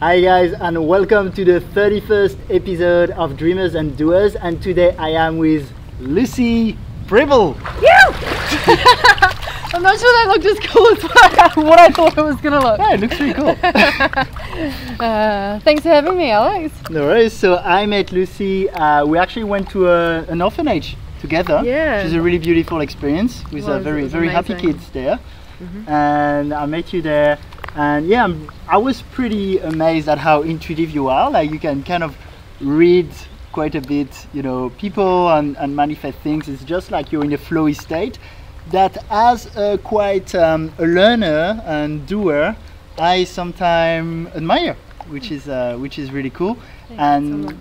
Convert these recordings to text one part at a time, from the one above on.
Hi guys and welcome to the 31st episode of Dreamers and Doers and today I am with Lucy Prebble. I'm not sure that looked as cool as what I thought it was gonna look. Yeah, it looks pretty cool. Uh, thanks for having me, Alex. no worries. So I met Lucy. Uh, we actually went to a, an orphanage together. Yeah. Which is a really beautiful experience with was, it very very happy kids there. And I met you there. And yeah, I'm, I was pretty amazed at how intuitive you are. Like you can kind of read quite a bit, you know, people and, and manifest things. It's just like you're in a flowy state. That as a quite um, a learner and doer, I sometimes admire, which is uh, which is really cool. and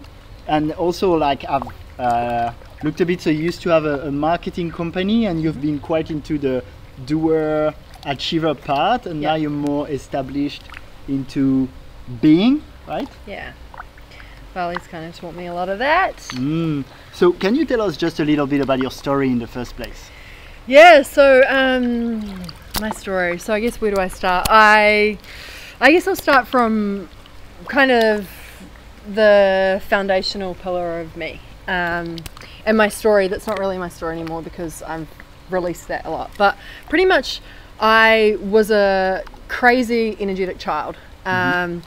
and also like I've uh, looked a bit. So you used to have a, a marketing company, and you've been quite into the doer achiever part, and now you're more established into being, right? Yeah. Well, he's kind of taught me a lot of that. Mm. So can you tell us just a little bit about your story in the first place? Yeah, so um, my story. So I guess where do I start? I, I guess I'll start from kind of the foundational pillar of me, um, and my story. That's not really my story anymore because I've released that a lot. But pretty much, I was a crazy, energetic child. Um,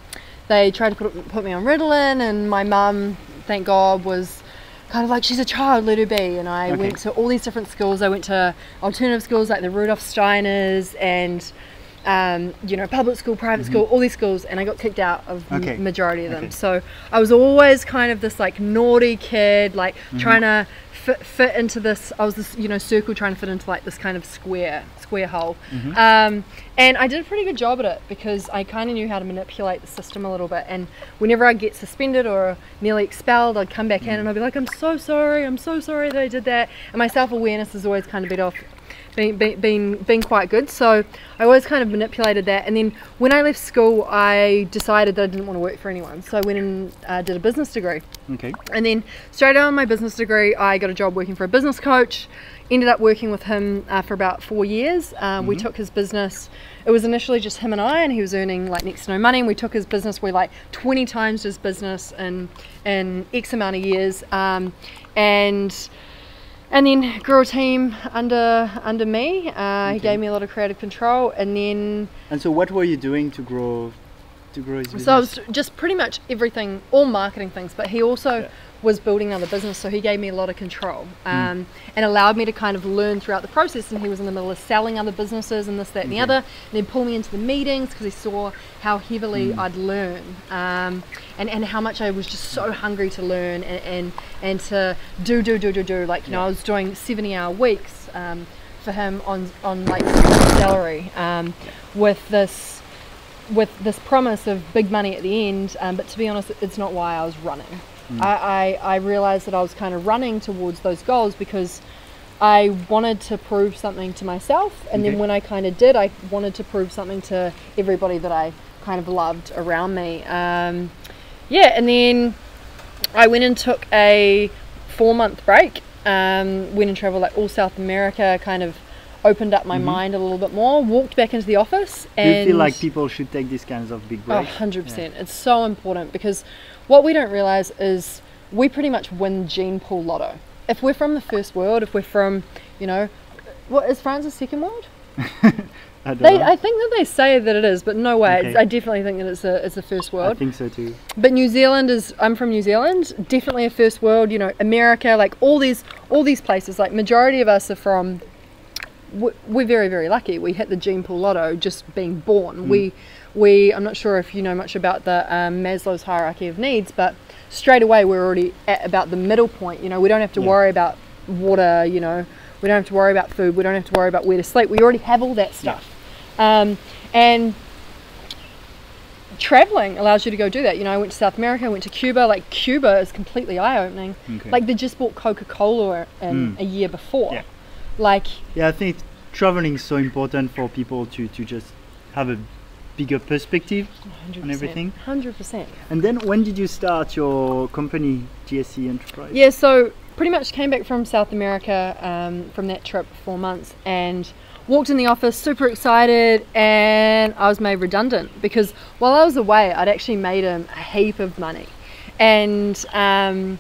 they tried to put, put me on Ritalin, and my mum, thank God, was kind of like she's a child, let her be. And I Okay. went to all these different schools. I went to alternative schools like the Rudolf Steiners and um, you know public school, private school, all these schools, and I got kicked out of m- Okay. majority of them. Okay. So I was always kind of this like naughty kid, like trying to fit, fit into this. I was this you know circle trying to fit into like this kind of square square hole. Um, and I did a pretty good job at it because I kind of knew how to manipulate the system a little bit. And whenever I'd get suspended or nearly expelled, I'd come back in and I'd be like, I'm so sorry, I'm so sorry that I did that. And my self awareness has always kind of been off. Been, been, been quite good so I always kind of manipulated that and then when I left school I decided that I didn't want to work for anyone so I went and uh, did a business degree Okay. and then straight out of my business degree, I got a job working for a business coach. Ended up working with him uh, for about four years. Um, We took his business. It was initially just him and I, and he was earning like next to no money. And we took his business. We like 20 times his business in in X amount of years. Um, and and then grew a team under under me. Uh, He gave me a lot of creative control, and then And so what were you doing to grow to grow his business? So I was just pretty much everything, all marketing things, but he also Yeah. Was building another business, so he gave me a lot of control um, and allowed me to kind of learn throughout the process. And he was in the middle of selling other businesses and this, that, and the other. And he'd pull me into the meetings because he saw how heavily I'd learn um, and, and how much I was just so hungry to learn and, and, and to do, do, do, do, do. Like, you know, I was doing 70 hour weeks um, for him on, on like salary um, with this with this promise of big money at the end, um, but to be honest, it's not why I was running. I, I, I realized that I was kind of running towards those goals because I wanted to prove something to myself, and Okay. then when I kind of did, I wanted to prove something to everybody that I kind of loved around me. Um, yeah, and then I went and took a four month break. Um, went and traveled like all South America, kind of opened up my mind a little bit more. Walked back into the office, Mm-hmm. Do you feel like people should take these kinds of big Oh, breaks? 100%. It's so important because what we don't realize is we pretty much win gene pool lotto. If we're from the first world, if we're from, you know, what is France a second world? I They. I think that they say that it is, but no way. Okay. I definitely think that it's a, it's a first world. I think so too. But New Zealand is. I'm from New Zealand. Definitely a first world. You know, America, like all these, all these places. Like majority of us are from. we- We're very, very lucky. We hit the gene pool lotto just being born. Hmm. We, we. I'm not sure if you know much about the um, Maslow's hierarchy of needs, but straight away we're already at about the middle point. You know, we don't have to Yeah. worry about water. You know, we don't have to worry about food. We don't have to worry about where to sleep. We already have all that stuff. Um, and traveling allows you to go do that. You know, I went to South America, I went to Cuba. Like Cuba is completely eye opening. Okay. Like they just bought Coca Cola in Mm. a year before. Yeah. Like Yeah, I think traveling is so important for people to, to just have a bigger perspective 100%, on everything. Hundred percent. And then when did you start your company, GSD Enterprise? Yeah, so pretty much came back from South America um, from that trip four months, and walked in the office super excited and I was made redundant because while I was away, I'd actually made him a heap of money. And um,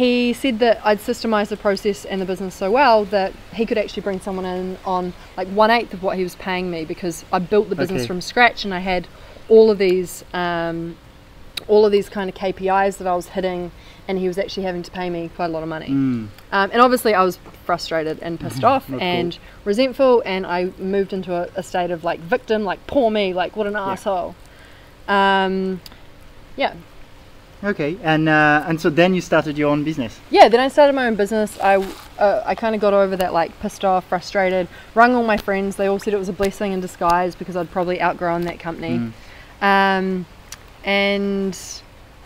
he said that I'd systemized the process and the business so well that he could actually bring someone in on like one eighth of what he was paying me because I built the business Okay. from scratch and I had all of these um, all of these kind of KPIs that I was hitting and he was actually having to pay me quite a lot of money. Mm. Um, and obviously, I was frustrated and pissed off Not and resentful, and I moved into a, a state of like victim, like poor me, like what an asshole. Um, yeah, Okay, and uh, and so then you started your own business. yeah. Then I started my own business. I uh, I kind of got over that like pissed off, frustrated. Rung all my friends. They all said it was a blessing in disguise because I'd probably outgrown that company. Um, and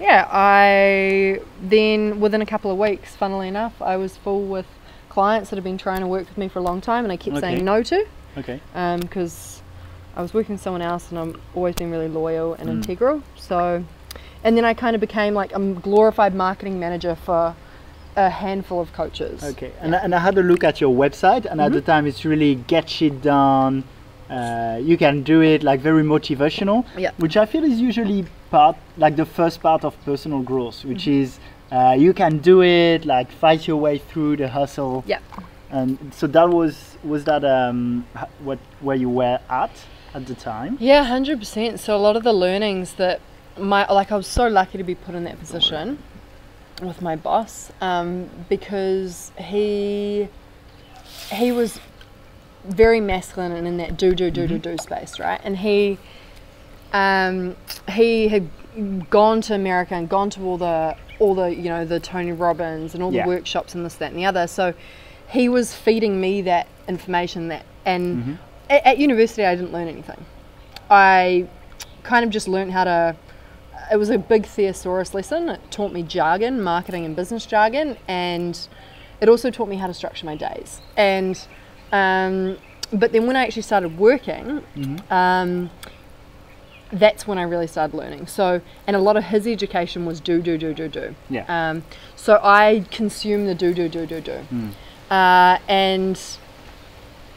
yeah, I then within a couple of weeks, funnily enough, I was full with clients that had been trying to work with me for a long time, and I kept Okay. saying no to Okay. because I was working with someone else, and I'm always been really loyal and Mm. integral. So, and then I kind of became like a glorified marketing manager for a handful of coaches. Okay, and, I, and I had a look at your website, and at the time it's really get shit done. Uh, you can do it, like very motivational. Yeah. Which I feel is usually part, like the first part of personal growth, which is uh, you can do it, like fight your way through the hustle. Yeah. And so that was was that um what where you were at at the time? Yeah, hundred percent. So a lot of the learnings that my like I was so lucky to be put in that position with my boss um, because he he was very masculine and in that do do do do do space, right? And he um, he had gone to America and gone to all the all the you know the Tony Robbins and all Yeah. the workshops and this that and the other. So he was feeding me that information that and at, at university I didn't learn anything. I kind of just learned how to. It was a big thesaurus lesson. It taught me jargon, marketing and business jargon, and it also taught me how to structure my days. And um, but then when I actually started working, um, that's when I really started learning. So, and a lot of his education was do, do, do, do, do. Yeah. Um, so I consume the do, do, do, do, do. Uh, and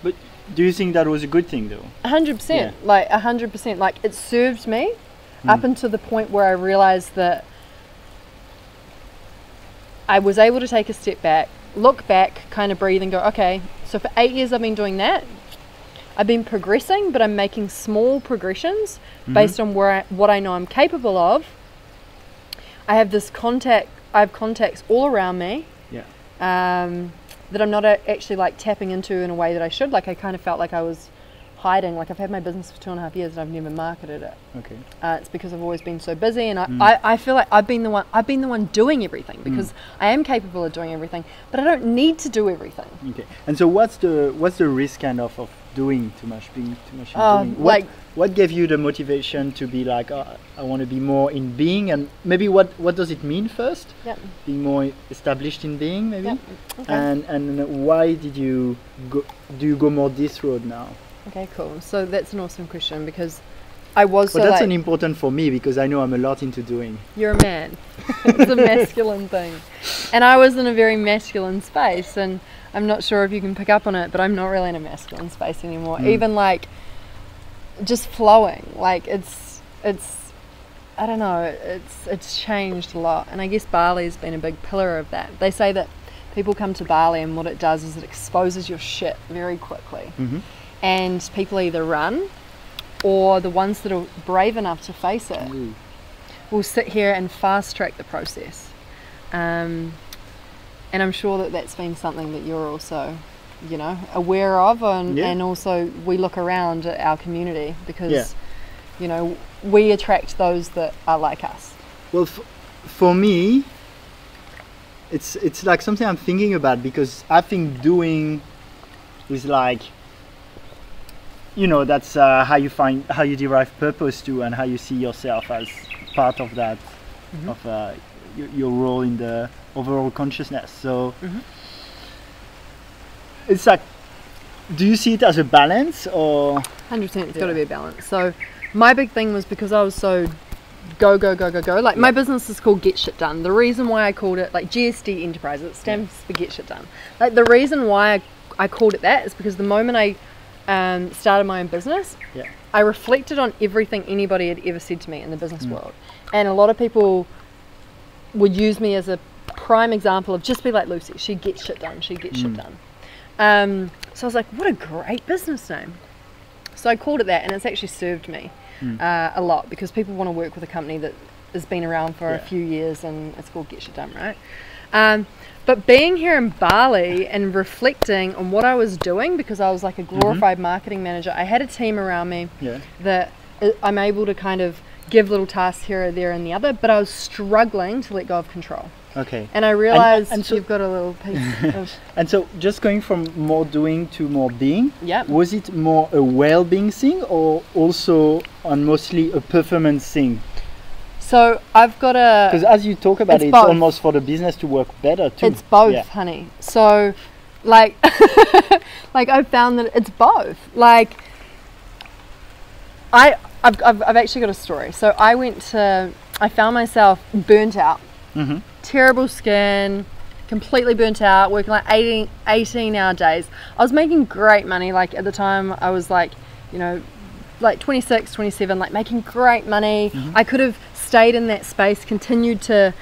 But do you think that was a good thing though? a hundred percent, Yeah. like a hundred percent, like it served me up until the point where I realized that I was able to take a step back, look back, kind of breathe, and go, okay. So for eight years, I've been doing that. I've been progressing, but I'm making small progressions based on where I, what I know I'm capable of. I have this contact. I have contacts all around me Yeah. um, that I'm not actually like tapping into in a way that I should. Like I kind of felt like I was hiding. Like I've had my business for two and a half years and I've never marketed it. Okay. Uh, it's because I've always been so busy, and I, I, I feel like I've been the one. I've been the one doing everything because I am capable of doing everything, but I don't need to do everything. Okay. And so what's the what's the risk kind of of doing too much, being too much Uh, doing? What, like- what gave you the motivation to be like, oh, I want to be more in being, and maybe what what does it mean first? Yep. Being more established in being, maybe. Yep. Okay. And and why did you go? Do you go more this road now? Okay, cool. So that's an awesome question because I was But so that's like, an important for me because I know I'm a lot into doing. you're a man. it's a masculine thing. And I was in a very masculine space and I'm not sure if you can pick up on it, but I'm not really in a masculine space anymore. Even like just flowing. Like it's it's I don't know, it's it's changed a lot. And I guess Bali's been a big pillar of that. They say that people come to Bali and what it does is it exposes your shit very quickly. Mhm. And people either run or the ones that are brave enough to face it Ooh. will sit here and fast track the process. Um, and I'm sure that that's been something that you're also, you know, aware of, and, Yeah. and also we look around at our community because, Yeah. you know, we attract those that are like us. Well, f- for me, it's it's like something I'm thinking about because I think doing is like, you know, that's uh, how you find how you derive purpose to and how you see yourself as part of that of uh, your, your role in the overall consciousness. So it's like, do you see it as a balance or? Hundred percent, it's got to be a balance. So, my big thing was because I was so go go go go go. Like my business is called Get Shit Done. The reason why I called it like GSD Enterprise, it stands for Get Shit Done. Like the reason why I, I called it that is because the moment I um, started my own business, Yeah. I reflected on everything anybody had ever said to me in the business Mm. world. And a lot of people would use me as a prime example of just be like Lucy. She gets shit done. She gets get shit Mm. done. Um, so I was like, what a great business name. So I called it that, and it's actually served me Mm. uh, a lot because people want to work with a company that has been around for a few years and it's called Get Shit Done, right? Um, but being here in Bali and reflecting on what I was doing because I was like a mm-hmm. glorified marketing manager, I had a team around me Yeah. that I- I'm able to kind of give little tasks here or there and the other, but I was struggling to let go of control. Okay. And I realized and so- you've got a little piece of And so, just going from more doing to more being, yeah. was it more a well-being thing or also and mostly a performance thing? So I've got a Because as you talk about It's it, it's both. almost for the business to work better too. It's both, Yeah. honey. So, like, like I've found that it's both. Like, I, I've, I've, I've actually got a story. So I went to, I found myself burnt out, Mhm. terrible skin, completely burnt out, working like 18, 18 hour days. I was making great money. Like at the time, I was like, you know, like 26, 27, like making great money. Mm-hmm. I could have stayed in that space, continued to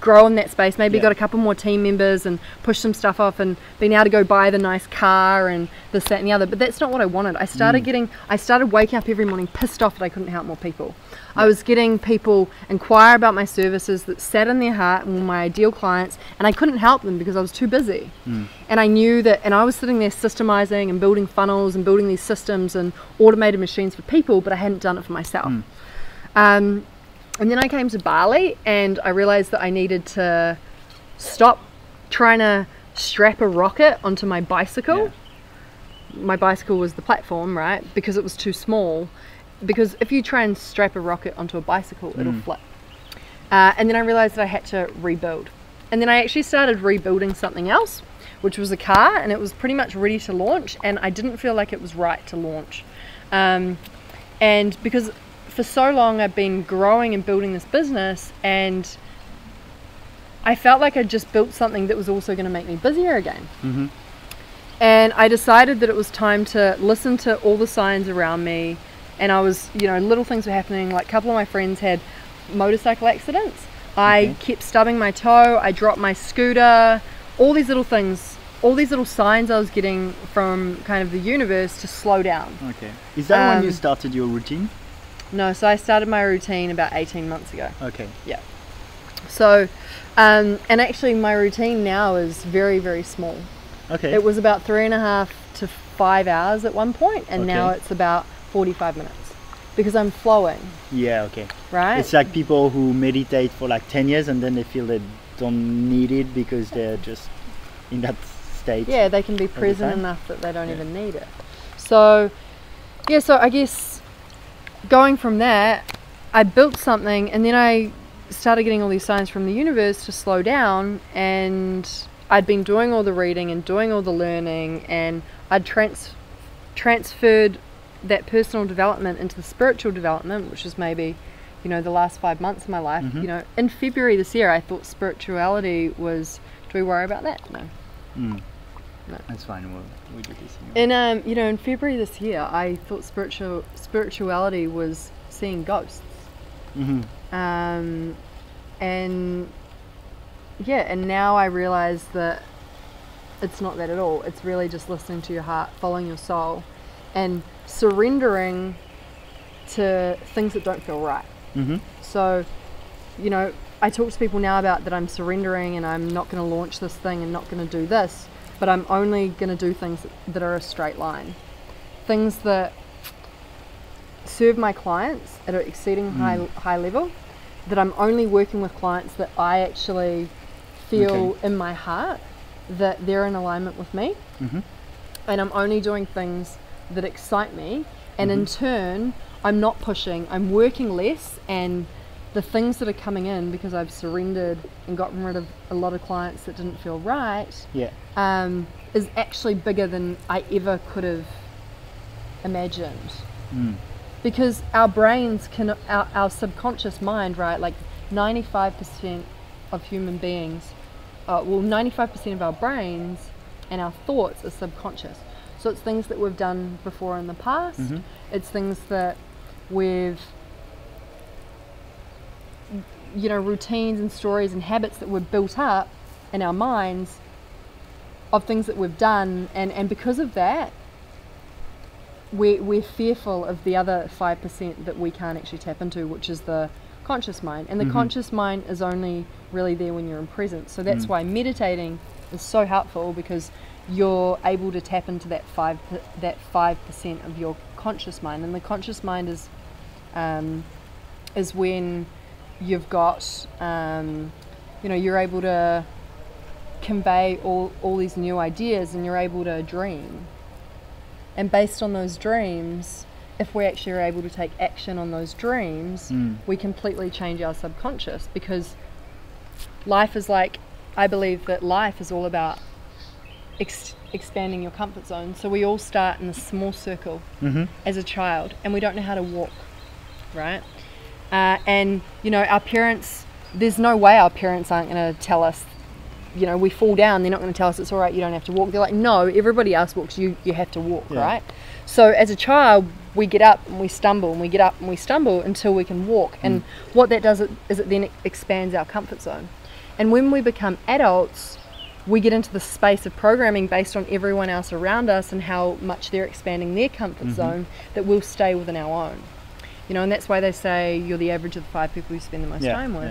grow in that space, maybe Yeah. got a couple more team members and push some stuff off and been able to go buy the nice car and this, that, and the other. But that's not what I wanted. I started mm. getting, I started waking up every morning pissed off that I couldn't help more people. I was getting people inquire about my services that sat in their heart and were my ideal clients, and I couldn't help them because I was too busy. And I knew that, and I was sitting there systemizing and building funnels and building these systems and automated machines for people, but I hadn't done it for myself. Um, and then I came to Bali and I realized that I needed to stop trying to strap a rocket onto my bicycle. My bicycle was the platform, right? Because it was too small. Because if you try and strap a rocket onto a bicycle, it'll flip. Uh, and then I realized that I had to rebuild. And then I actually started rebuilding something else, which was a car, and it was pretty much ready to launch. And I didn't feel like it was right to launch. Um, and because for so long I've been growing and building this business, and I felt like I'd just built something that was also going to make me busier again. Mhm. And I decided that it was time to listen to all the signs around me. And I was, you know, little things were happening. Like a couple of my friends had motorcycle accidents. I Okay. kept stubbing my toe. I dropped my scooter. All these little things, all these little signs I was getting from kind of the universe to slow down. Okay. Is that when you Um, started your routine? No, so I started my routine about 18 months ago. Okay. Yeah. So, um, and actually, my routine now is very, very small. Okay. It was about three and a half to five hours at one point, and now it's about 45 minutes because I'm flowing, yeah. Okay. right? It's like people who meditate for like 10 years and then they feel they don't need it because they're just in that state. yeah, they can be present enough that they don't Yeah. even need it. So, yeah, so I guess going from that, I built something and then I started getting all these signs from the universe to slow down and I'd been doing all the reading and doing all the learning and I'd trans- transferred that personal development into the spiritual development, which is maybe, you know, the last five months of my life. Mhm. You know, in February this year, I thought spirituality was. Do we worry about that? No. Mm. No. That's fine. We'll, we do this. anyway. In um, you know, in February this year, I thought spiritual spirituality was seeing ghosts. Mhm. Um, and yeah, and now I realize that it's not that at all. It's really just listening to your heart, following your soul, and surrendering to things that don't feel right. Mhm. So, you know, I talk to people now about that I'm surrendering and I'm not going to launch this thing and not going to do this, but I'm only going to do things that are a straight line. Things that serve my clients at an exceeding high high level, that I'm only working with clients that I actually feel Okay. in my heart that they're in alignment with me. Mhm. And I'm only doing things that excite me and in turn I'm not pushing, I'm working less and the things that are coming in because I've surrendered and gotten rid of a lot of clients that didn't feel right Yeah. um, is actually bigger than I ever could have imagined. Mm. Because our brains can, our, our subconscious mind, right? Like 95% of human beings, uh, well, 95% of our brains and our thoughts are subconscious. So it's things that we've done before in the past. Mhm. It's things that we've you know routines and stories and habits that we've built up in our minds of things that we've done and and because of that we're, we're fearful of the other 5% that we can't actually tap into which is the conscious mind and the Mhm. conscious mind is only really there when you're in presence so that's Mm. why meditating is so helpful because you're able to tap into that five that five percent of your conscious mind and the conscious mind is um, is when you've got um, you know you're able to convey all, all these new ideas and you're able to dream and based on those dreams if we actually are able to take action on those dreams Mm. we completely change our subconscious because life is like i believe that life is all about ex- expanding your comfort zone so we all start in a small circle Mm-hmm. as a child and we don't know how to walk, right? Uh, and you know, our parents, there's no way our parents aren't going to tell us, you know, we fall down, they're not going to tell us it's all right, you don't have to walk. They're like, no, everybody else walks, you, you have to walk, Yeah. right? So as a child, we get up and we stumble and we get up and we stumble until we can walk. And what that does is it then expands our comfort zone. And when we become adults, we get into the space of programming based on everyone else around us and how much they're expanding their comfort zone that we'll stay within our own. You know, and that's why they say you're the average of the five people you spend the most Yeah. time with.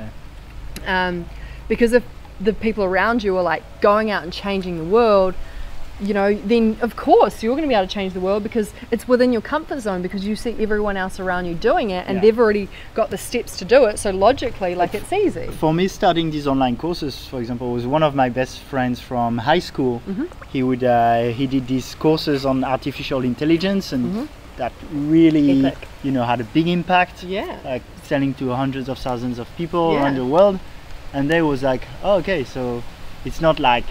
yeah. Um, because if the people around you are like going out and changing the world, you know, then of course you're going to be able to change the world because it's within your comfort zone because you see everyone else around you doing it and Yeah. they've already got the steps to do it. So logically, like it's easy. For me, starting these online courses, for example, was one of my best friends from high school. Mm-hmm. He would uh, he did these courses on artificial intelligence, and Mhm. that really Epic. you know had a big impact. Yeah. Like selling to hundreds of thousands of people Yeah. around the world, and they was like, oh, okay, so it's not like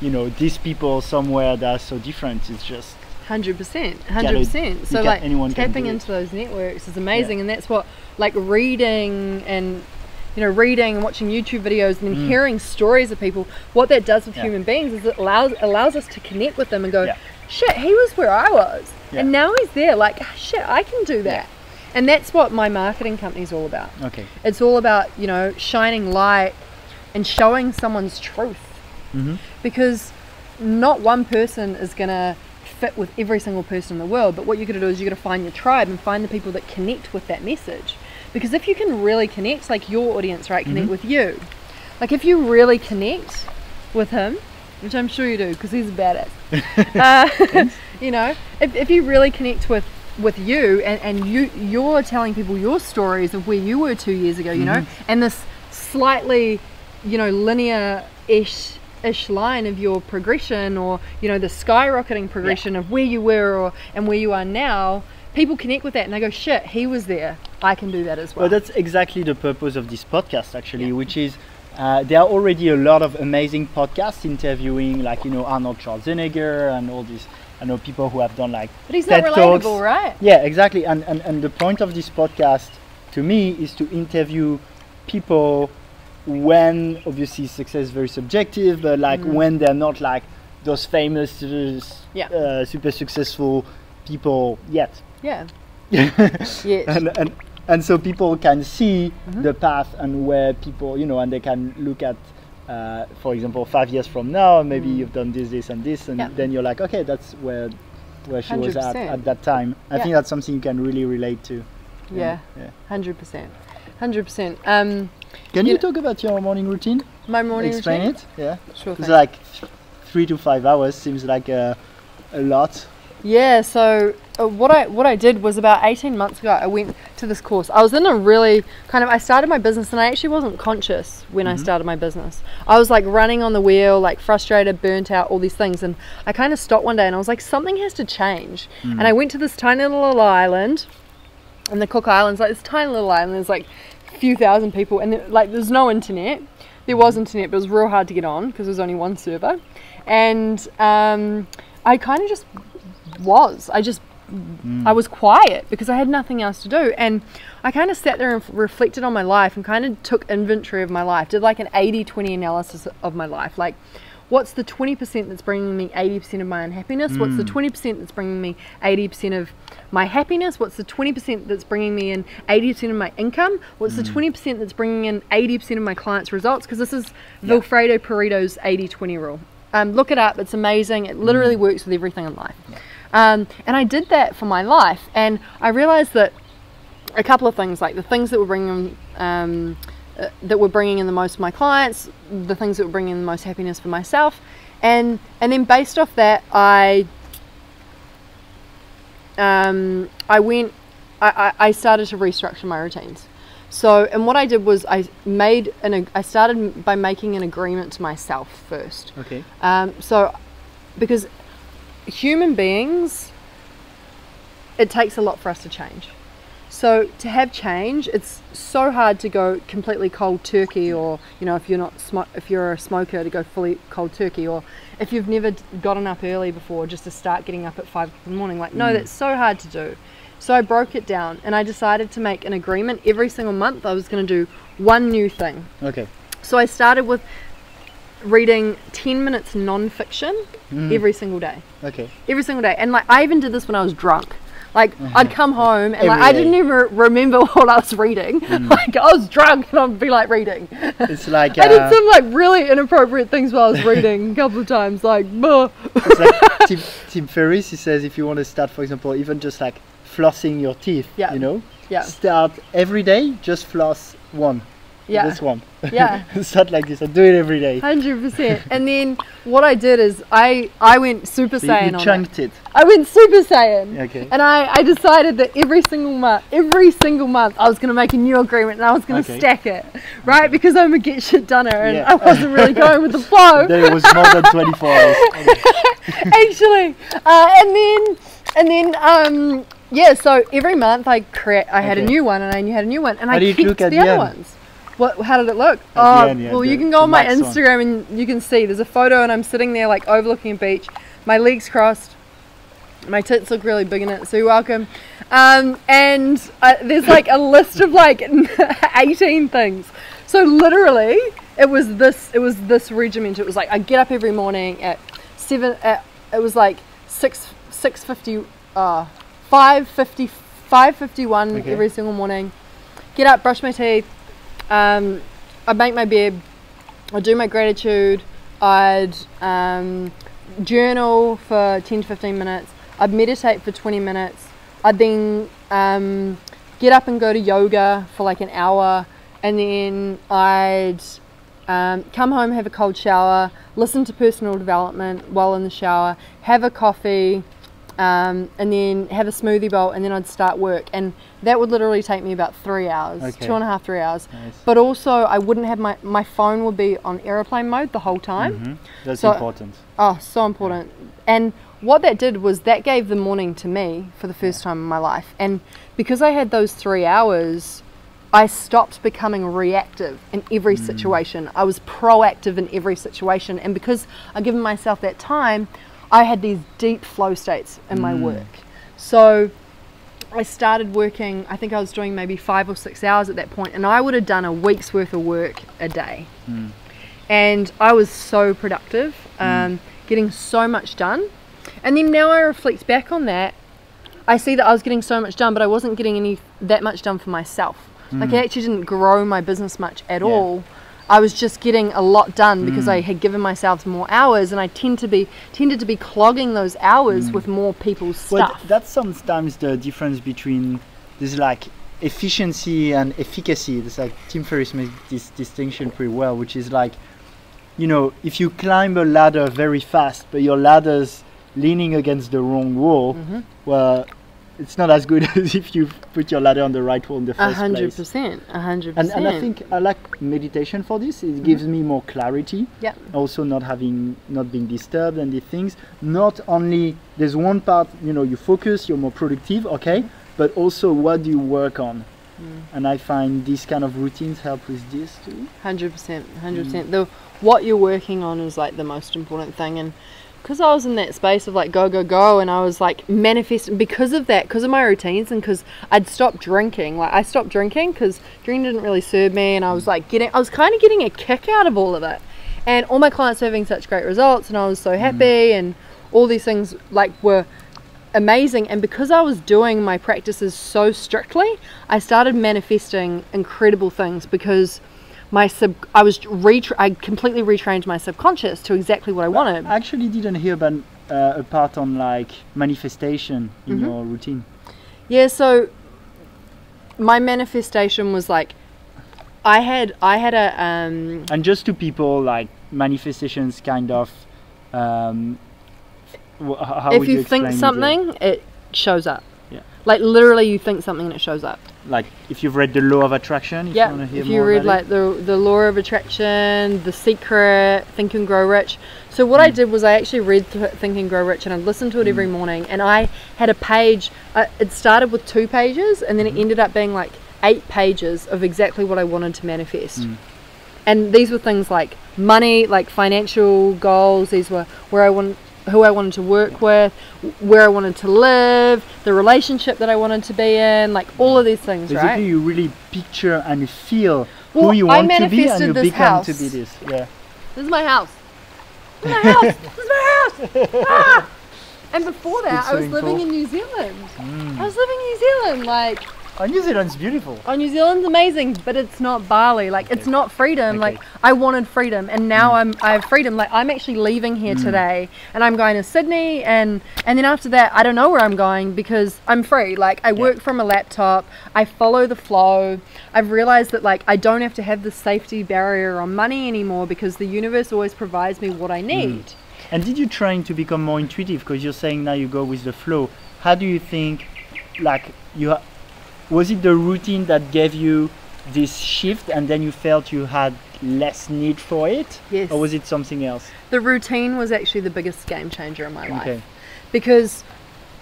you know these people somewhere that are so different. It's just Hundred percent, hundred percent. So like anyone tapping into those networks is amazing, and that's what like reading and you know reading and watching YouTube videos and then hearing stories of people. What that does with Mm. Yeah. human beings is it allows allows us to connect with them and go, Yeah. shit, he was where I was, Yeah. and now he's there. Like shit, I can do that. And that's what my marketing company is all about. okay. It's all about you know shining light and showing someone's truth Mhm. because not one person is going to fit with every single person in the world but what you're going to do is you're going to find your tribe and find the people that connect with that message. Because if you can really connect like your audience right connect with you. Like if you really connect with him which i'm sure you do because he's a badass uh, you know if, if you really connect with with you and, and you you're telling people your stories of where you were two years ago you know and this slightly you know linear ish ish line of your progression or you know the skyrocketing progression of where you were or and where you are now people connect with that and they go shit he was there i can do that as well Well, that's exactly the purpose of this podcast, actually, Yeah. which is uh, there are already a lot of amazing podcasts interviewing, like you know Arnold Schwarzenegger and all these. I know people who have done like but he's TED not Talks. right Yeah, exactly. And, and and the point of this podcast, to me, is to interview people when obviously success is very subjective, but like when they're not like those famous, uh, Yeah. uh, super successful people yet. yeah yeah and, and and so people can see Mm-hmm. the path and where people you know and they can look at uh, for example five years from now maybe you've done this this and this and Mm. Yeah. then you're like okay that's where where she was at 100%. at that time i Yeah. think that's something you can really relate to yeah yeah 100% 100% um can You you know- talk about your morning routine my morning routine. explain routine it yeah sure it's thing. like three to five hours seems like a, a lot Yeah, so uh, what I what I did was about 18 months ago I went to this course. I was in a really kind of I started my business and I actually wasn't conscious when I mm-hmm. started my business. I was like running on the wheel, like frustrated, burnt out, all these things and I kind of stopped one day and I was like something has to change. Mm. And I went to this tiny little island and the Cook Islands, like this tiny little island, there's like few thousand people and there, like there's no internet. There was internet, but it was real hard to get on because there was only one server. And um, I kind of just was. I just I was quiet because I had nothing else to do. And I kind of sat there and reflected on my life and kind of took inventory of my life, did like an 80 20 analysis of my life. Like, what's the 20% that's bringing me 80% of my unhappiness? What's the 20% that's bringing me 80% of my happiness? What's the 20% that's bringing me in 80% of my income? What's the 20% that's bringing in 80% of my clients' results? Because this is Vilfredo Pareto's 80 20 rule. Um, look it up, it's amazing. It literally works with everything in life. Um, and I did that for my life, and I realized that a couple of things like the things that were bringing um, that were bringing in the most of my clients the things that were bringing in the most happiness for myself and and then based off that i um, i went I, I, I started to restructure my routines so and what i did was i made an i started by making an agreement to myself first Okay. um, so, because human beings, it takes a lot for us to change. So to have change, it's so hard to go completely cold turkey, or you know, if you're not if you're a smoker, to go fully cold turkey, or if you've never gotten up early before, just to start getting up at five in the morning. Like, no, that's so hard to do. So I broke it down, and I decided to make an agreement every single month. I was going to do one new thing. Okay. So I started with reading 10 minutes non-fiction Mm. every single day. Okay. Every single day. And like I even did this when I was drunk. Like I'd come home and like I didn't even remember what I was reading. Like I was drunk and I'd be like reading. It's like I did uh, some like really inappropriate things while I was reading a couple of times, like "Buh." it's like Tim, Tim Ferriss. He says if you want to start, for example, even just like flossing your teeth, Yeah. you know, Yeah. start every day. Just floss one. Yeah. this one. Yeah. start like this I do it every day. Hundred percent. And then what I did is I I went Super So Saiyan you on it. chunked it. I went Super Saiyan. Okay. And I, I decided that every single month, every single month, I was going to make a new agreement and I was going to Okay. stack it, right? Because I'm a get shit doneer and Yeah. I wasn't really going with the flow, it was more than 24 hours. Actually. Uh, and then, and then, um, yeah. So every month I create, I had a new one, and I knew had a new one, and How I did it kept at the the other end? ones. What? How did it look? oh, end, yeah, well, the- you can go on my. Instagram and you can see there's a photo, and I'm sitting there like overlooking a beach, my legs crossed. My tits look really big in it, so you're welcome. Um, and there's like a list of like 18 things. So literally, it was this. It was this regiment. It was like I get up every morning at seven. At, it was like six six fifty. Uh, five fifty. Five fifty one Okay. every single morning. Get up, brush my teeth. Um, I make my bed. I'd do my gratitude. I'd um, journal for 10 to 15 minutes. I'd meditate for 20 minutes. I'd then um, get up and go to yoga for like an hour. And then I'd um, come home, have a cold shower, listen to personal development while in the shower, have a coffee, um, and then have a smoothie bowl, and then I'd start work. And that would literally take me about three hours, Okay. two and a half, three hours. Nice. But also, I wouldn't have my my phone would be on airplane mode the whole time. Mhm. That's So- important. Oh, so important. And what that did was that gave the morning to me for the first time in my life. And because I had those three hours, I stopped becoming reactive in every situation. I was proactive in every situation. And because I given myself that time, I had these deep flow states in my mm. work. So I started working, I think I was doing maybe five or six hours at that point, and I would have done a week's worth of work a day. Mm. And I was so productive, mm. um, getting so much done. And then now I reflect back on that, I see that I was getting so much done, but I wasn't getting any that much done for myself. Like I actually didn't grow my business much at Yeah. all. I was just getting a lot done because I had given myself more hours, and I tend to be tended to be clogging those hours with more people's Well, stuff. th- that's sometimes the difference between this like efficiency and efficacy. It's like Tim Ferriss makes this distinction pretty well, which is like, you know, if you climb a ladder very fast, but your ladder's leaning against the wrong wall, Mm-hmm. well, it's not as good as if you put your ladder on the right wall in the first hundred place. percent, a hundred And, percent. and I think I like meditation for this. It gives me more clarity. yeah, also not having not being disturbed and these things not only there's one part you know you focus you're more productive okay but also what do you work on and i find these kind of routines help with this too hundred percent, hundred Mm. percent. The what you're working on is like the most important thing, and because I was in that space of like go go go, and I was like manifesting because of that, because of my routines, and because I'd stopped drinking. Like I stopped drinking because drinking didn't really serve me, and I was like getting, I was kind of getting a kick out of all of it. and all my clients were having such great results, and I was so mm. happy, and all these things like were amazing. And because I was doing my practices so strictly, I started manifesting incredible things because my sub I was retra- I completely retrained my subconscious to exactly what I wanted. I actually didn't hear about uh, a part on like manifestation in Mm-hmm. your routine. Yeah, so my manifestation was like I had I had a um And just to people, like manifestations, kind of. Um, wh- how if would you, explain think it, something, it shows up. Yeah. Like literally you think something and it shows up. Like if you've read the law of attraction, if Yeah. you hear If you more read like the the law of attraction, the secret, think and grow rich. So what I Mm. did was I actually read th- Think and Grow Rich and I listened to it Mm. every morning and I had a page uh, it started with two pages and then it Mm-hmm. ended up being like eight pages of exactly what I wanted to manifest. Mm. And these were things like money, like financial goals, these were where I want who I wanted to work with, where I wanted to live, the relationship that I wanted to be in, like all of these things, Basically, right? you really picture and feel Well, who you want to be, and you become to be this. Yeah. This is my house. This is my house. this is my house. Ah! And before that, I was living in New Zealand. Mm. I was living in New Zealand. Like, Oh, New Zealand's beautiful. oh, New Zealand's amazing, but it's not Bali. Like, it's not freedom. Like, I wanted freedom, and now mm. I'm I have freedom. Like, I'm actually leaving here mm. today, and I'm going to Sydney, and and then after that, I don't know where I'm going because I'm free. Like, I work from a laptop. I follow the flow. I've realized that like I don't have to have the safety barrier on money anymore because the universe always provides me what I mm. need. And did you train to become more intuitive? Because you're saying now you go with the flow. How do you think, like you, ha- was it the routine that gave you this shift, and then you felt you had less need for it, Yes. or was it something else? the routine was actually the biggest game changer in my life. Okay. because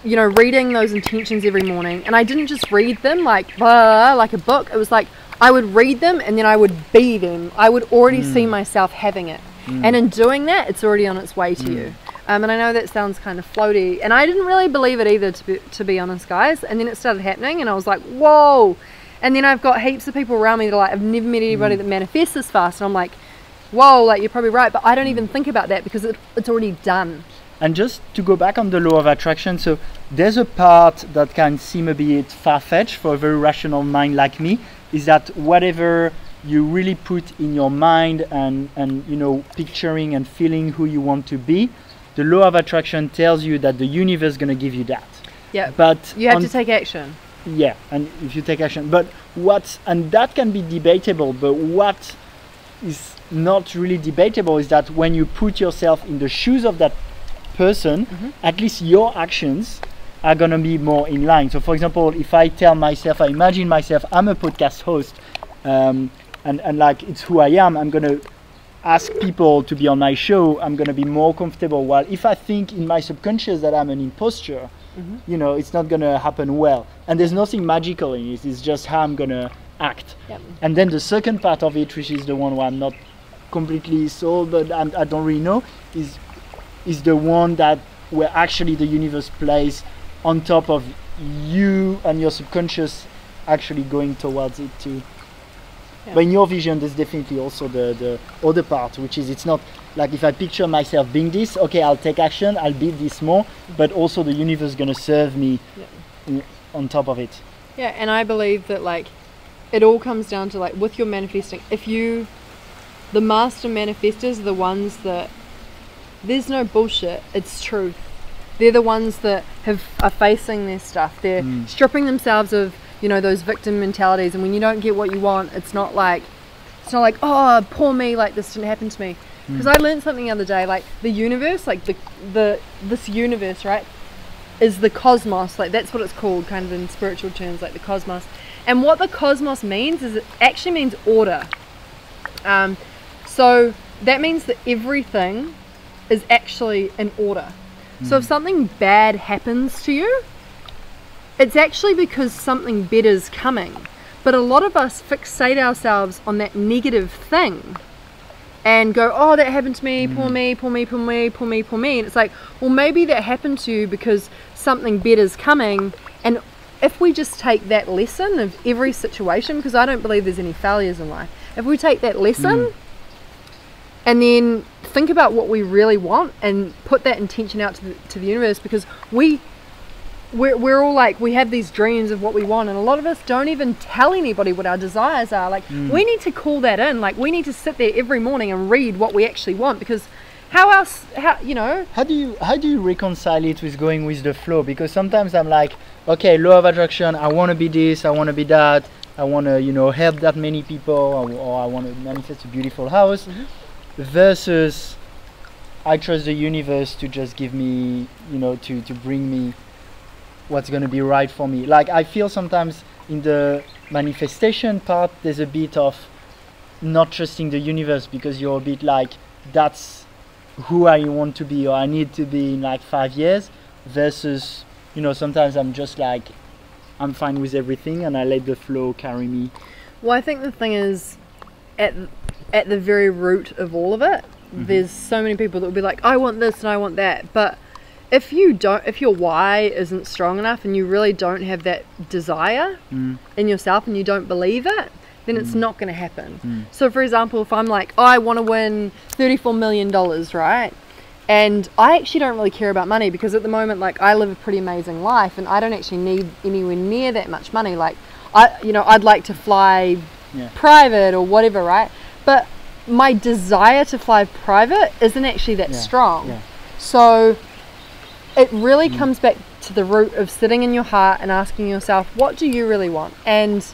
you know reading those intentions every morning and i didn't just read them like blah, like a book. It was like i would read them and then i would be them. I would already see mm. myself having it. Mm. And in doing that it's already on its way to you mm. Um, and i know that sounds kind of floaty and i didn't really believe it either to be, to be honest guys. And then it started happening and i was like whoa. And then i've got heaps of people around me that are like i've never met anybody that manifests this fast. And i'm like whoa, like you're probably right, but I don't even think about that because it, it's already done. And just to go back on the law of attraction, so there's a part that can seem a bit far fetched for a very rational mind like me, is that whatever you really put in your mind and, and you know, picturing and feeling who you want to be, the law of attraction tells you that the universe is going to give you that. Yeah. But You have to take action. yeah, and if you take action, but what, and that can be debatable, but what is not really debatable is that when you put yourself in the shoes of that person, at least your actions are gonna be more in line. So, for example, if I tell myself, I imagine myself, I'm a podcast host, um, and, and like it's who I am, I'm gonna ask people to be on my show, I'm gonna be more comfortable. While if I think in my subconscious that I'm an imposter, mm-hmm. you know, it's not gonna happen well. And there's nothing magical in it. It's just how I'm gonna act. Yep. And then the second part of it, which is the one where I'm not completely sold, but I'm, I don't really know, is is the one that where actually the universe plays on top of you and your subconscious actually going towards it too. Yeah. But in your vision, there's definitely also the, the other part, which is it's not like if I picture myself being this, okay, I'll take action, I'll be this more, but also the universe is gonna serve me Yeah. in- on top of it. Yeah, and I believe that like it all comes down to like with your manifesting. If you, the master manifestors are the ones that there's no bullshit. It's truth. They're the ones that have are facing their stuff. They're Mm. stripping themselves of you know those victim mentalities. And when you don't get what you want, it's not like it's not like oh poor me like this didn't happen to me. Because I learned something the other day. Like the universe, like the the this universe, right? is the cosmos like that's what it's called kind of in spiritual terms like the cosmos and what the cosmos means is it actually means order um, so that means that everything is actually in order so if something bad happens to you it's actually because something better is coming but a lot of us fixate ourselves on that negative thing and go, oh, that happened to me, poor mm. me, poor me, poor me, poor me, poor me. And it's like, well, maybe that happened to you because something better's coming. And if we just take that lesson of every situation, because I don't believe there's any failures in life, if we take that lesson mm. and then think about what we really want and put that intention out to the, to the universe because we we're, we're all like we have these dreams of what we want and a lot of us don't even tell anybody what our desires are. Like mm. we need to call that in. Like we need to sit there every morning and read what we actually want because how else how you know? How do you how do you reconcile it with going with the flow? Because sometimes i'm like okay law of attraction i want to be this i want to be that i want to you know help that many people or, or i want to manifest a beautiful house mm-hmm. versus i trust the universe to just give me you know to to bring me what's going to be right for me like i feel sometimes in the manifestation part there's a bit of not trusting the universe because you're a bit like that's who I want to be or I need to be in like five years versus you know sometimes I'm just like I'm fine with everything and I let the flow carry me. Well, I think the thing is, at at the very root of all of it, mm-hmm. there's so many people that will be like, I want this and I want that, but if you don't, if your why isn't strong enough and you really don't have that desire Mm. in yourself and you don't believe it, then it's not going to happen. Mm. So, for example, if I'm like, I want to win thirty-four million dollars, right? And I actually don't really care about money because at the moment, like, I live a pretty amazing life, and I don't actually need anywhere near that much money. Like, I, you know, I'd like to fly Yeah. private or whatever, right? But my desire to fly private isn't actually that Yeah, strong. yeah. So it really comes back to the root of sitting in your heart and asking yourself, what do you really want? And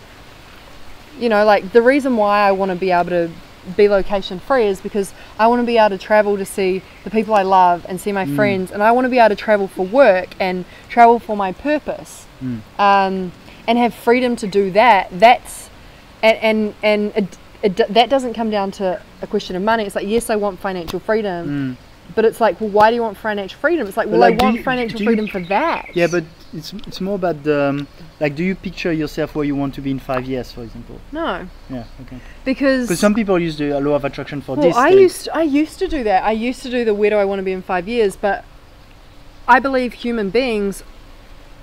you know, like the reason why I want to be able to be location free is because I want to be able to travel to see the people I love and see my friends, and I want to be able to travel for work and travel for my purpose, Mm. um, and have freedom to do that. That's and and and it, it, that doesn't come down to a question of money. It's like yes, I want financial freedom, Mm. But it's like, well, why do you want financial freedom? It's like, well, like, I want you- financial do you- freedom for that. Yeah, but it's it's more about the um, like do you picture yourself where you want to be in five years, for example? no, Yeah, okay. because Because some people use the law of attraction for Well, this. I used I used to do that. I used to do the where do I want to be in five years, but I believe human beings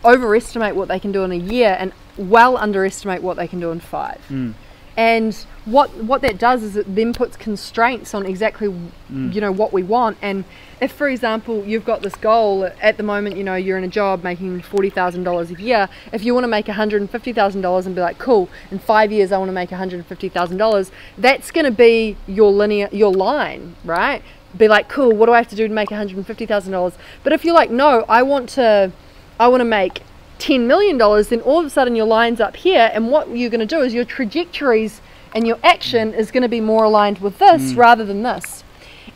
overestimate what they can do in a year and well underestimate what they can do in five. Mm. And what what that does is it then puts constraints on exactly mm. you know what we want. And if, for example, you've got this goal at the moment, you know you're in a job making forty thousand dollars a year. If you want to make one hundred and fifty thousand dollars and be like, cool, in five years I want to make one hundred and fifty thousand dollars, that's going to be your linear your line, right? Be like, cool, what do I have to do to make one hundred and fifty thousand dollars? But if you're like, no, I want to, I want to make $10 million, then all of a sudden your line's up here, and what you're going to do is your trajectories and your action is going to be more aligned with this rather than this.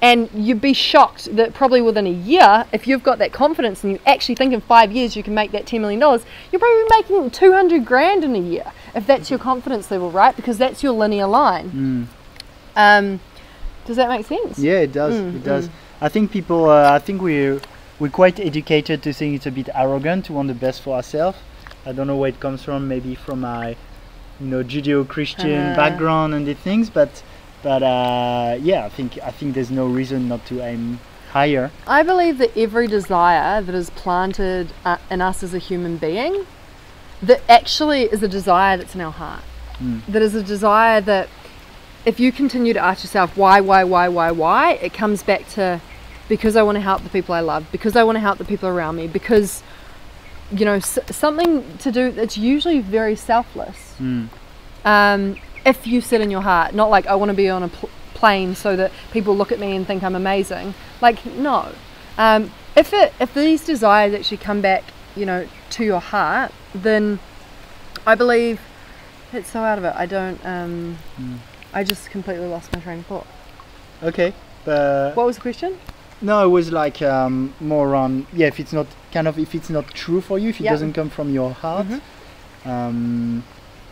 And you'd be shocked that probably within a year, if you've got that confidence and you actually think in five years you can make that $10 million, you're probably making 200 grand in a year if that's your confidence level, right? Because that's your linear line. Mm. Um, does that make sense? Yeah, it does. Mm, it does. I think people. Uh, I think we're we're quite educated to think it's a bit arrogant to want the best for ourselves. I don't know where it comes from. Maybe from my, you know, Judeo-Christian Uh. background and the things. But but uh, yeah, I think I think there's no reason not to aim higher. I believe that every desire that is planted uh, in us as a human being, that actually is a desire that's in our heart. Mm. That is a desire that, if you continue to ask yourself why, why, why, why, why, it comes back to because I want to help the people I love, because I want to help the people around me, because, you know, s- something to do that's usually very selfless Mm. um, if you sit in your heart, not like I want to be on a pl- plane so that people look at me and think I'm amazing. Like no, um, if it if these desires actually come back, you know, to your heart, then I believe it's so out of it. I don't. Um, Mm. I just completely lost my train of thought. Okay. But What was the question? No, it was like um, more on Yeah, if it's not kind of if it's not true for you, if it Yeah. doesn't come from your heart, Mhm. um,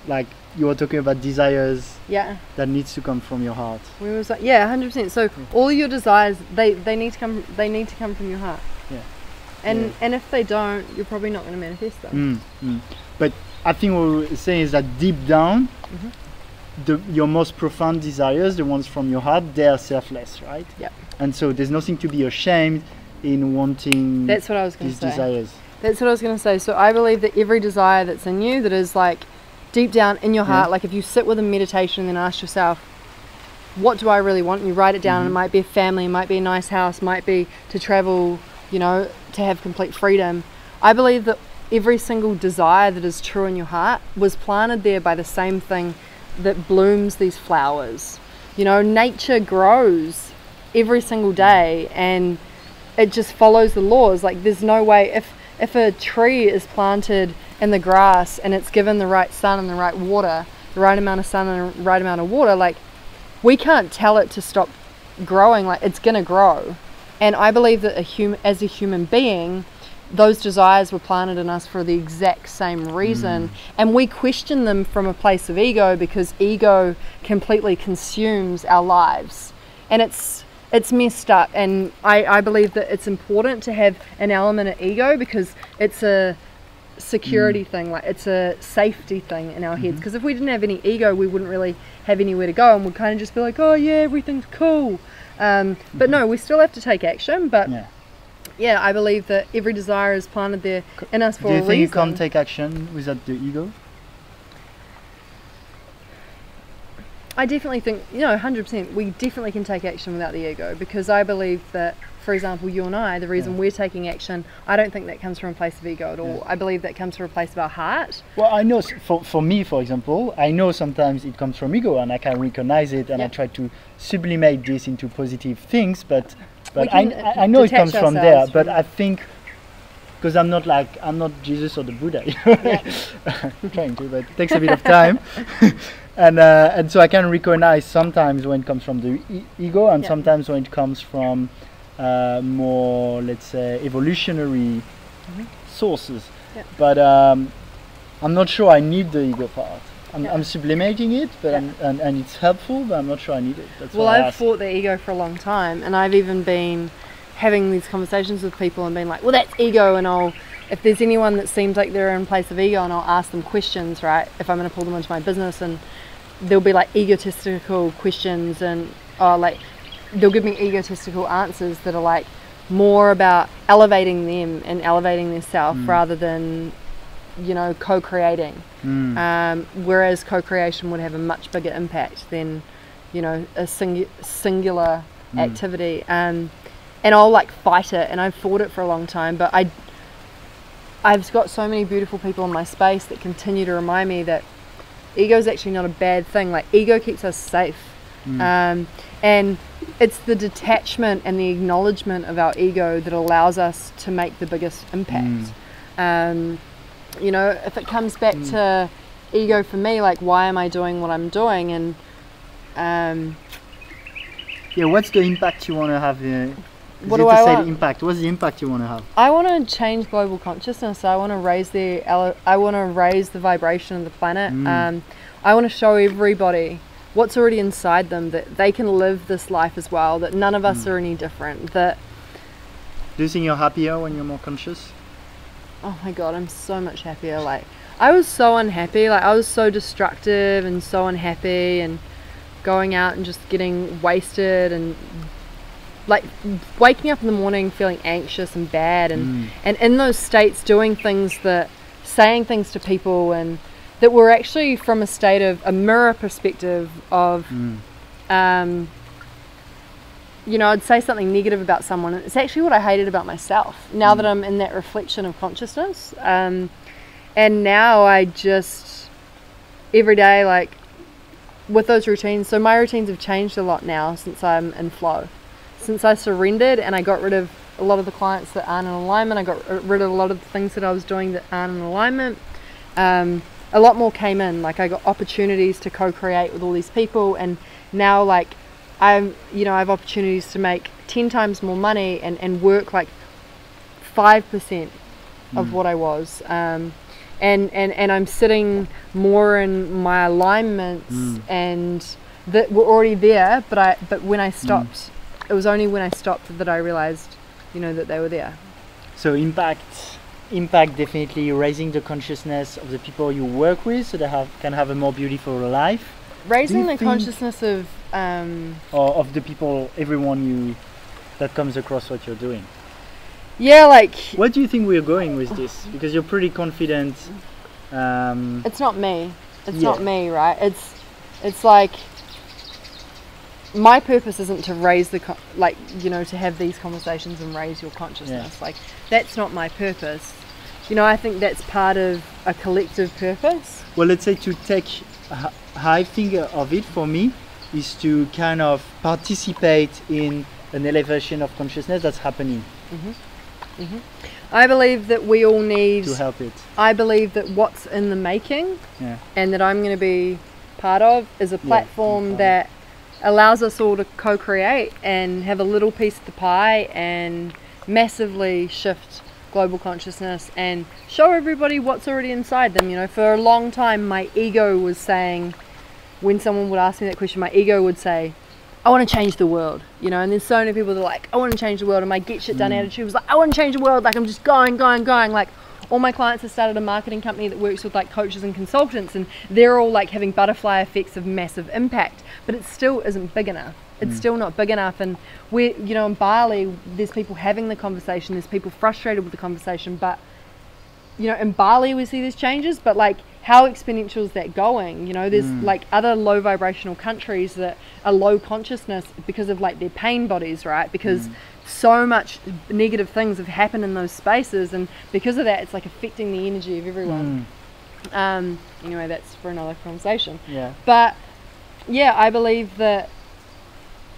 like you were talking about desires Yeah, that needs to come from your heart. we was like, yeah, hundred percent. So all your desires, they they need to come. They need to come from your heart. Yeah. And Yeah. and if they don't, you're probably not going to manifest them. Mm, mm. But I think what we're saying is that deep down, Mhm. The, your most profound desires, the ones from your heart, they are selfless, right? Yeah. And so there's nothing to be ashamed in wanting That's what I was going these to say. desires. That's what I was going to say. So I believe that every desire that's in you, that is like deep down in your Yeah. heart, like if you sit with a meditation and then ask yourself, what do I really want? And you write it down, and it mm-hmm. might be a family, it might be a nice house, might be to travel, you know, to have complete freedom. I believe that every single desire that is true in your heart was planted there by the same thing that blooms these flowers. You know, nature grows every single day and it just follows the laws. Like there's no way if if a tree is planted in the grass and it's given the right sun and the right water, the right amount of sun and the right amount of water, like we can't tell it to stop growing. Like it's gonna grow. And I believe that a human, as a human being, those desires were planted in us for the exact same reason, mm. and we question them from a place of ego because ego completely consumes our lives, and it's it's messed up. And I, I believe that it's important to have an element of ego because it's a security mm. thing, like it's a safety thing in our heads. Mm-hmm. Because if we didn't have any ego, we wouldn't really have anywhere to go, and we'd kind of just be like, oh yeah, everything's cool. Um, but mm-hmm. no, we still have to take action. But Yeah. Yeah, I believe that every desire is planted there in us for a reason. Do you think you can't take action without the ego? I definitely think, you know, 100%, we definitely can take action without the ego because I believe that, for example, you and I, the reason Yeah. we're taking action, I don't think that comes from a place of ego at all. I believe that comes from a place of our heart. Well, I know for, for me, for example, I know sometimes it comes from ego and I can recognize it and I try to sublimate this into positive things, but but I, uh, I, I know it comes from there, but I think because I'm not like I'm not Jesus or the Buddha, you know? I'm trying to, but it takes a bit of time. and uh, and so I can recognize sometimes when it comes from the e- ego and Yeah. sometimes when it comes from uh, more let's say evolutionary sources. Mm-hmm. Yeah. But um, I'm not sure I need the ego part. I'm, Yeah. I'm sublimating it, but I'm, and, and it's helpful, but I'm not sure I need it. That's Well, I've fought the ego for a long time, and I've even been having these conversations with people and being like, well, that's ego, and I'll, if there's anyone that seems like they're in place of ego, and I'll ask them questions, right, if I'm going to pull them into my business, and there'll be like egotistical questions, and oh, like, they'll give me egotistical answers that are like more about elevating them and elevating their self mm. rather than, you know, co creating Mm. um, whereas co-creation would have a much bigger impact than you know a singu- singular activity. Um, and I'll like fight it and I've fought it for a long time but I I've got so many beautiful people in my space that continue to remind me that ego is actually not a bad thing. Like ego keeps us safe. Um, and it's the detachment and the acknowledgement of our ego that allows us to make the biggest impact. Um, you know, if it comes back to ego for me, like why am I doing what I'm doing, and um, Yeah, what's the impact you want to have? Uh, is What it do I say want? the impact? What's the impact you want to have? I want to change global consciousness. I want to raise the I want to raise the vibration of the planet. Um, I want to show everybody what's already inside them that they can live this life as well. That none of us are any different. That Do you think you're happier when you're more conscious? Oh my god, I'm so much happier. Like I was so unhappy. Like I was so destructive and so unhappy and going out and just getting wasted and like waking up in the morning feeling anxious and bad and and in those states doing things that saying things to people and that were actually from a state of a mirror perspective of um, you know, I'd say something negative about someone, it's actually what I hated about myself. Now that I'm in that reflection of consciousness, um, and now I just every day, like with those routines. So my routines have changed a lot now since I'm in flow, since I surrendered and I got rid of a lot of the clients that aren't in alignment. I got rid of a lot of the things that I was doing that aren't in alignment. Um, a lot more came in. Like I got opportunities to co-create with all these people, and now like I'm, you know, I have opportunities to make ten times more money and and work like five percent of mm. what I was. Um, and, and, and I'm sitting more in my alignments mm. and that were already there but I but when I mm. stopped it was only when I stopped that I realized you know that they were there. So impact, impact definitely raising the consciousness of the people you work with, so they have can have a more beautiful life, raising the consciousness of um, or of the people, everyone you that comes across what you're doing. yeah like What do you think we're going with this? Because you're pretty confident. Um, it's not me it's Yeah. not me right it's it's like my purpose isn't to raise the like you know to have these conversations and raise your consciousness. Like that's not my purpose. You know, I think that's part of a collective purpose. Well, let's say to take, h- how I think of it for me is to kind of participate in an elevation of consciousness that's happening mm-hmm. Mm-hmm. I believe that we all need. to help it. I believe that what's in the making Yeah. and that I'm going to be part of is a platform part. that allows us all to co-create and have a little piece of the pie and massively shift global consciousness and show everybody what's already inside them. You know, for a long time, my ego was saying, when someone would ask me that question, my ego would say, I want to change the world, you know, and there's so many people that are like, I want to change the world, and my get shit done mm. attitude was like, I want to change the world, like I'm just going, going, going, like all my clients have started a marketing company that works with like coaches and consultants, and they're all like having butterfly effects of massive impact, but it still isn't big enough. It's mm. still not big enough, and we're, you know, in Bali, there's people having the conversation, there's people frustrated with the conversation, but you know, in Bali we see these changes, but like how exponential is that going? You know, there's mm. like other low vibrational countries that are low consciousness because of like their pain bodies, right? Because mm. so much negative things have happened in those spaces, and because of that, it's like affecting the energy of everyone. Mm. Um, anyway, that's for another conversation. Yeah. But yeah, I believe that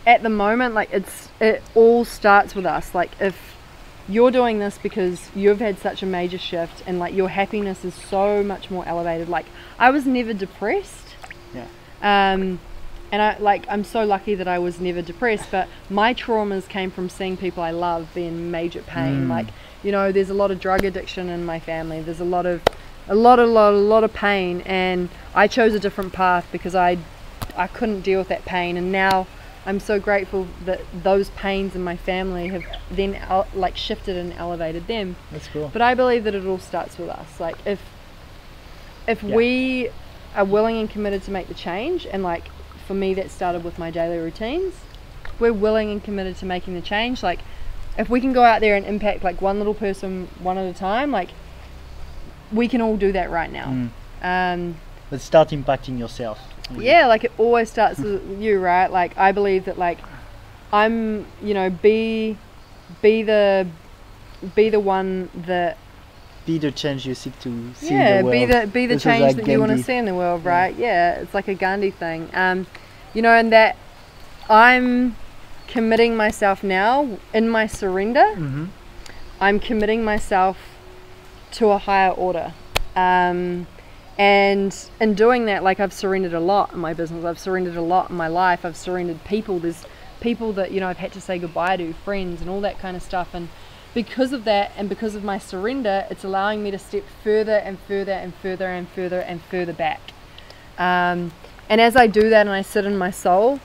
at the moment, like it's it all starts with us. Like if you're doing this because you've had such a major shift and like your happiness is so much more elevated. Like I was never depressed. Yeah. Um, and I like I'm so lucky that I was never depressed. But my traumas came from seeing people I love be in major pain. Mm. Like you know, there's a lot of drug addiction in my family. There's a lot of a lot, a lot, a lot of pain, and I chose a different path because I, I couldn't deal with that pain, and now I'm so grateful that those pains in my family have then like shifted and elevated them. That's cool. But I believe that it all starts with us. Like if, if Yeah. we are willing and committed to make the change, and like for me that started with my daily routines, we're willing and committed to making the change. Like if we can go out there and impact like one little person one at a time, like we can all do that right now. Mm. Um, But start impacting yourself. Yeah, like it always starts with you, right? Like I believe that like I'm, you know, be be the be the one that Be the change you seek to see yeah, in the be world. the be the This is change like that you want to see in the world, right? Yeah, it's like a Gandhi thing. Um, you know, and that I'm committing myself now in my surrender. Mhm. I'm committing myself to a higher order. Um, and in doing that, like I've surrendered a lot in my business, I've surrendered a lot in my life, I've surrendered people. There's people that, you know, I've had to say goodbye to, friends and all that kind of stuff. And because of that and because of my surrender, it's allowing me to step further and further and further and further and further back. Um, and as I do that and I sit in my soul,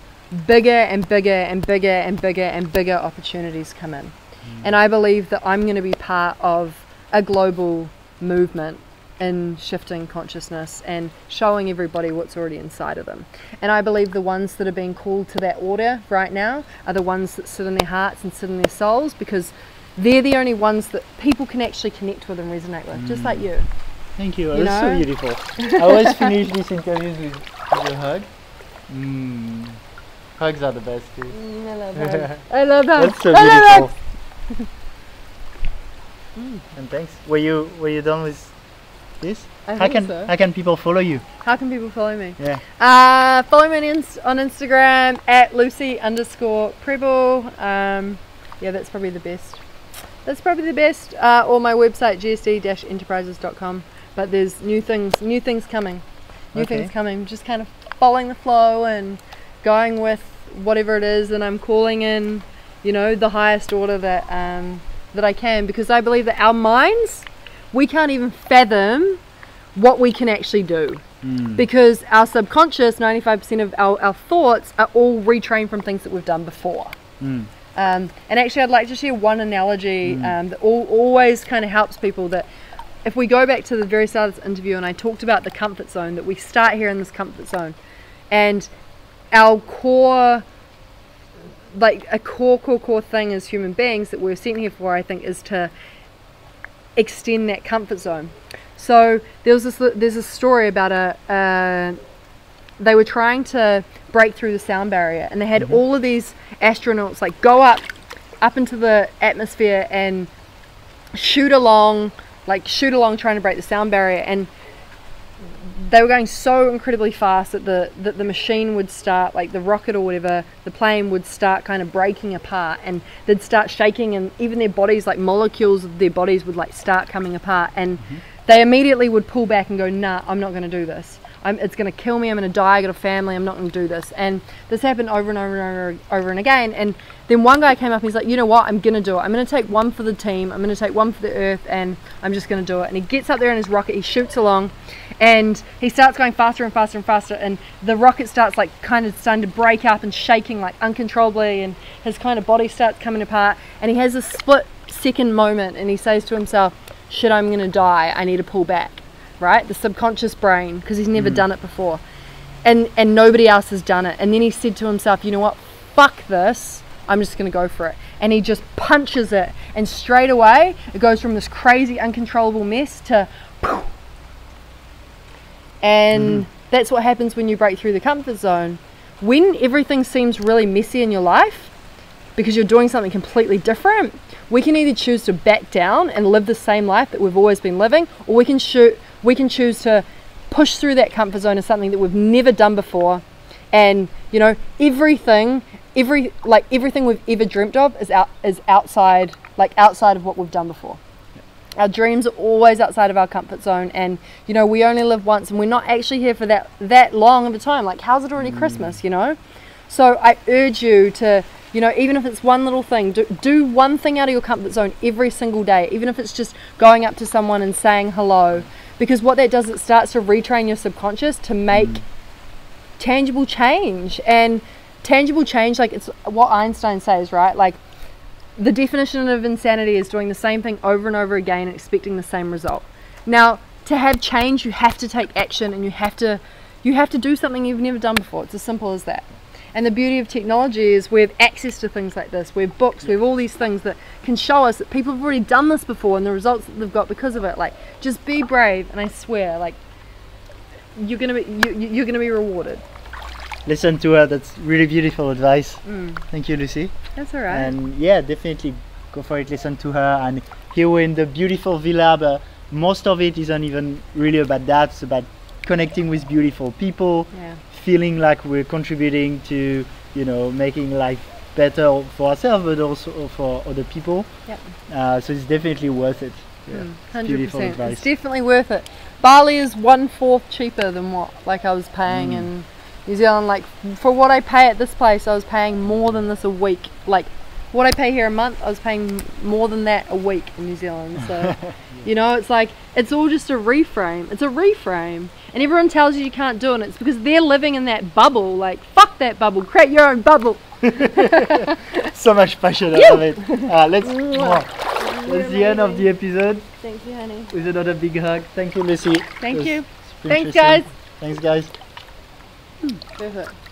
bigger and bigger and bigger and bigger and bigger opportunities come in. And I believe that I'm going to be part of a global movement in shifting consciousness and showing everybody what's already inside of them. And I believe the ones that are being called to that order right now are the ones that sit in their hearts and sit in their souls because they're the only ones that people can actually connect with and resonate with, just like you. Thank you. You That's so know? beautiful. I always finish these interviews with, with a hug. Mm. Hugs are the best too. Mm, I love hugs. I love hugs. That's so I beautiful. and thanks. Were you were you done with this? I how can so. how can people follow you? How can people follow me? Yeah. Uh, follow me on, on Instagram at Lucy underscore Prebble. Um, yeah, that's probably the best. That's probably the best. Uh, or my website gsd-enterprises.com. But there's new things, new things coming, new Okay. things coming. Just kind of following the flow and going with whatever it is, and I'm calling in, you know, the highest order that um, that I can because I believe that our minds, we can't even fathom what we can actually do Mm. because our subconscious 95% of our, our thoughts are all retrained from things that we've done before Mm. um, and actually i'd like to share one analogy um, that al- always kind of helps people that if we go back to the very start of this interview and i talked about the comfort zone that we start here in this comfort zone and our core like a core core core thing as human beings that we're sent here for i think is to extend that comfort zone. So there was this there's a story about a uh, they were trying to break through the sound barrier, and they had all of these astronauts like go up, up into the atmosphere and shoot along, like shoot along trying to break the sound barrier, and they were going so incredibly fast that the that the machine would start like the rocket or whatever the plane would start kind of breaking apart and they'd start shaking and even their bodies like molecules of their bodies would like start coming apart. And mm-hmm. they immediately would pull back and go nah i'm not going to do this I'm, it's going to kill me i'm going to die i got a family i'm not going to do this. And this happened over and over and over, over and again. And then one guy came up and he's like you know what? I'm going to do it. I'm going to take one for the team. I'm going to take one for the earth and i'm just going to do it. And he gets up there in his rocket he shoots along and he starts going faster and faster and faster. And the rocket starts like kind of starting to break up and shaking like uncontrollably. And his kind of body starts coming apart. And he has a split second moment and he says to himself shit i'm going to die. I need to pull back right? The subconscious brain because he's never mm. done it before. And and nobody else has done it. And then he said to himself you know what? Fuck this. I'm just going to go for it. And he just punches it. And straight away it goes from this crazy uncontrollable mess to and mm-hmm. that's what happens when you break through the comfort zone. When everything seems really messy in your life because you're doing something completely different, we can either choose to back down and live the same life that we've always been living, or we can shoot we can choose to push through that comfort zone of something that we've never done before. And you know, everything every like everything we've ever dreamt of is out is outside like outside of what we've done before. Our dreams are always outside of our comfort zone. And you know we only live once and we're not actually here for that that long of a time. Like how's it already mm. christmas you know? So i urge you to you know even if it's one little thing do, do one thing out of your comfort zone every single day. Even if it's just going up to someone and saying hello because what that does it starts to retrain your subconscious to make mm. tangible change and tangible change like it's what einstein says right like the definition of insanity is doing the same thing over and over again and expecting the same result. Now, to have change, you have to take action and you have to you have to do something you've never done before. It's as simple as that. And the beauty of technology is we have access to things like this. We have books, we have all these things that can show us that people have already done this before and the results that they've got because of it. Like, just be brave, and I swear, like, you're gonna be you, you- you're gonna be rewarded. Listen to her. That's really beautiful advice. Mm, Thank you, Lucy. that's all right. And yeah, definitely go for it. Listen to her. And here we're in the beautiful villa, but most of it isn't even really about that. It's about connecting with beautiful people, yeah. Feeling like we're contributing to, you know, making life better for ourselves, but also for other people. Yep. Uh, so it's definitely worth it. Yeah, Mm, it's Hundred beautiful percent. advice. It's definitely worth it. Bali is one fourth cheaper than what like I was paying Mm. in New Zealand. Like for what I pay at this place, I was paying more than this a week. Like what I pay here a month, I was paying more than that a week in New Zealand. So you know, it's like it's all just a reframe. It's a reframe, and everyone tells you you can't do it. And it's because they're living in that bubble. Like fuck that bubble. Create your own bubble. so much passion. I Phew. love it. Uh, let's. That's the end of the episode Thank you, honey. with another big hug. Thank you, Lucy. Thank It was you. Thanks, guys. Thanks, guys. Perfect.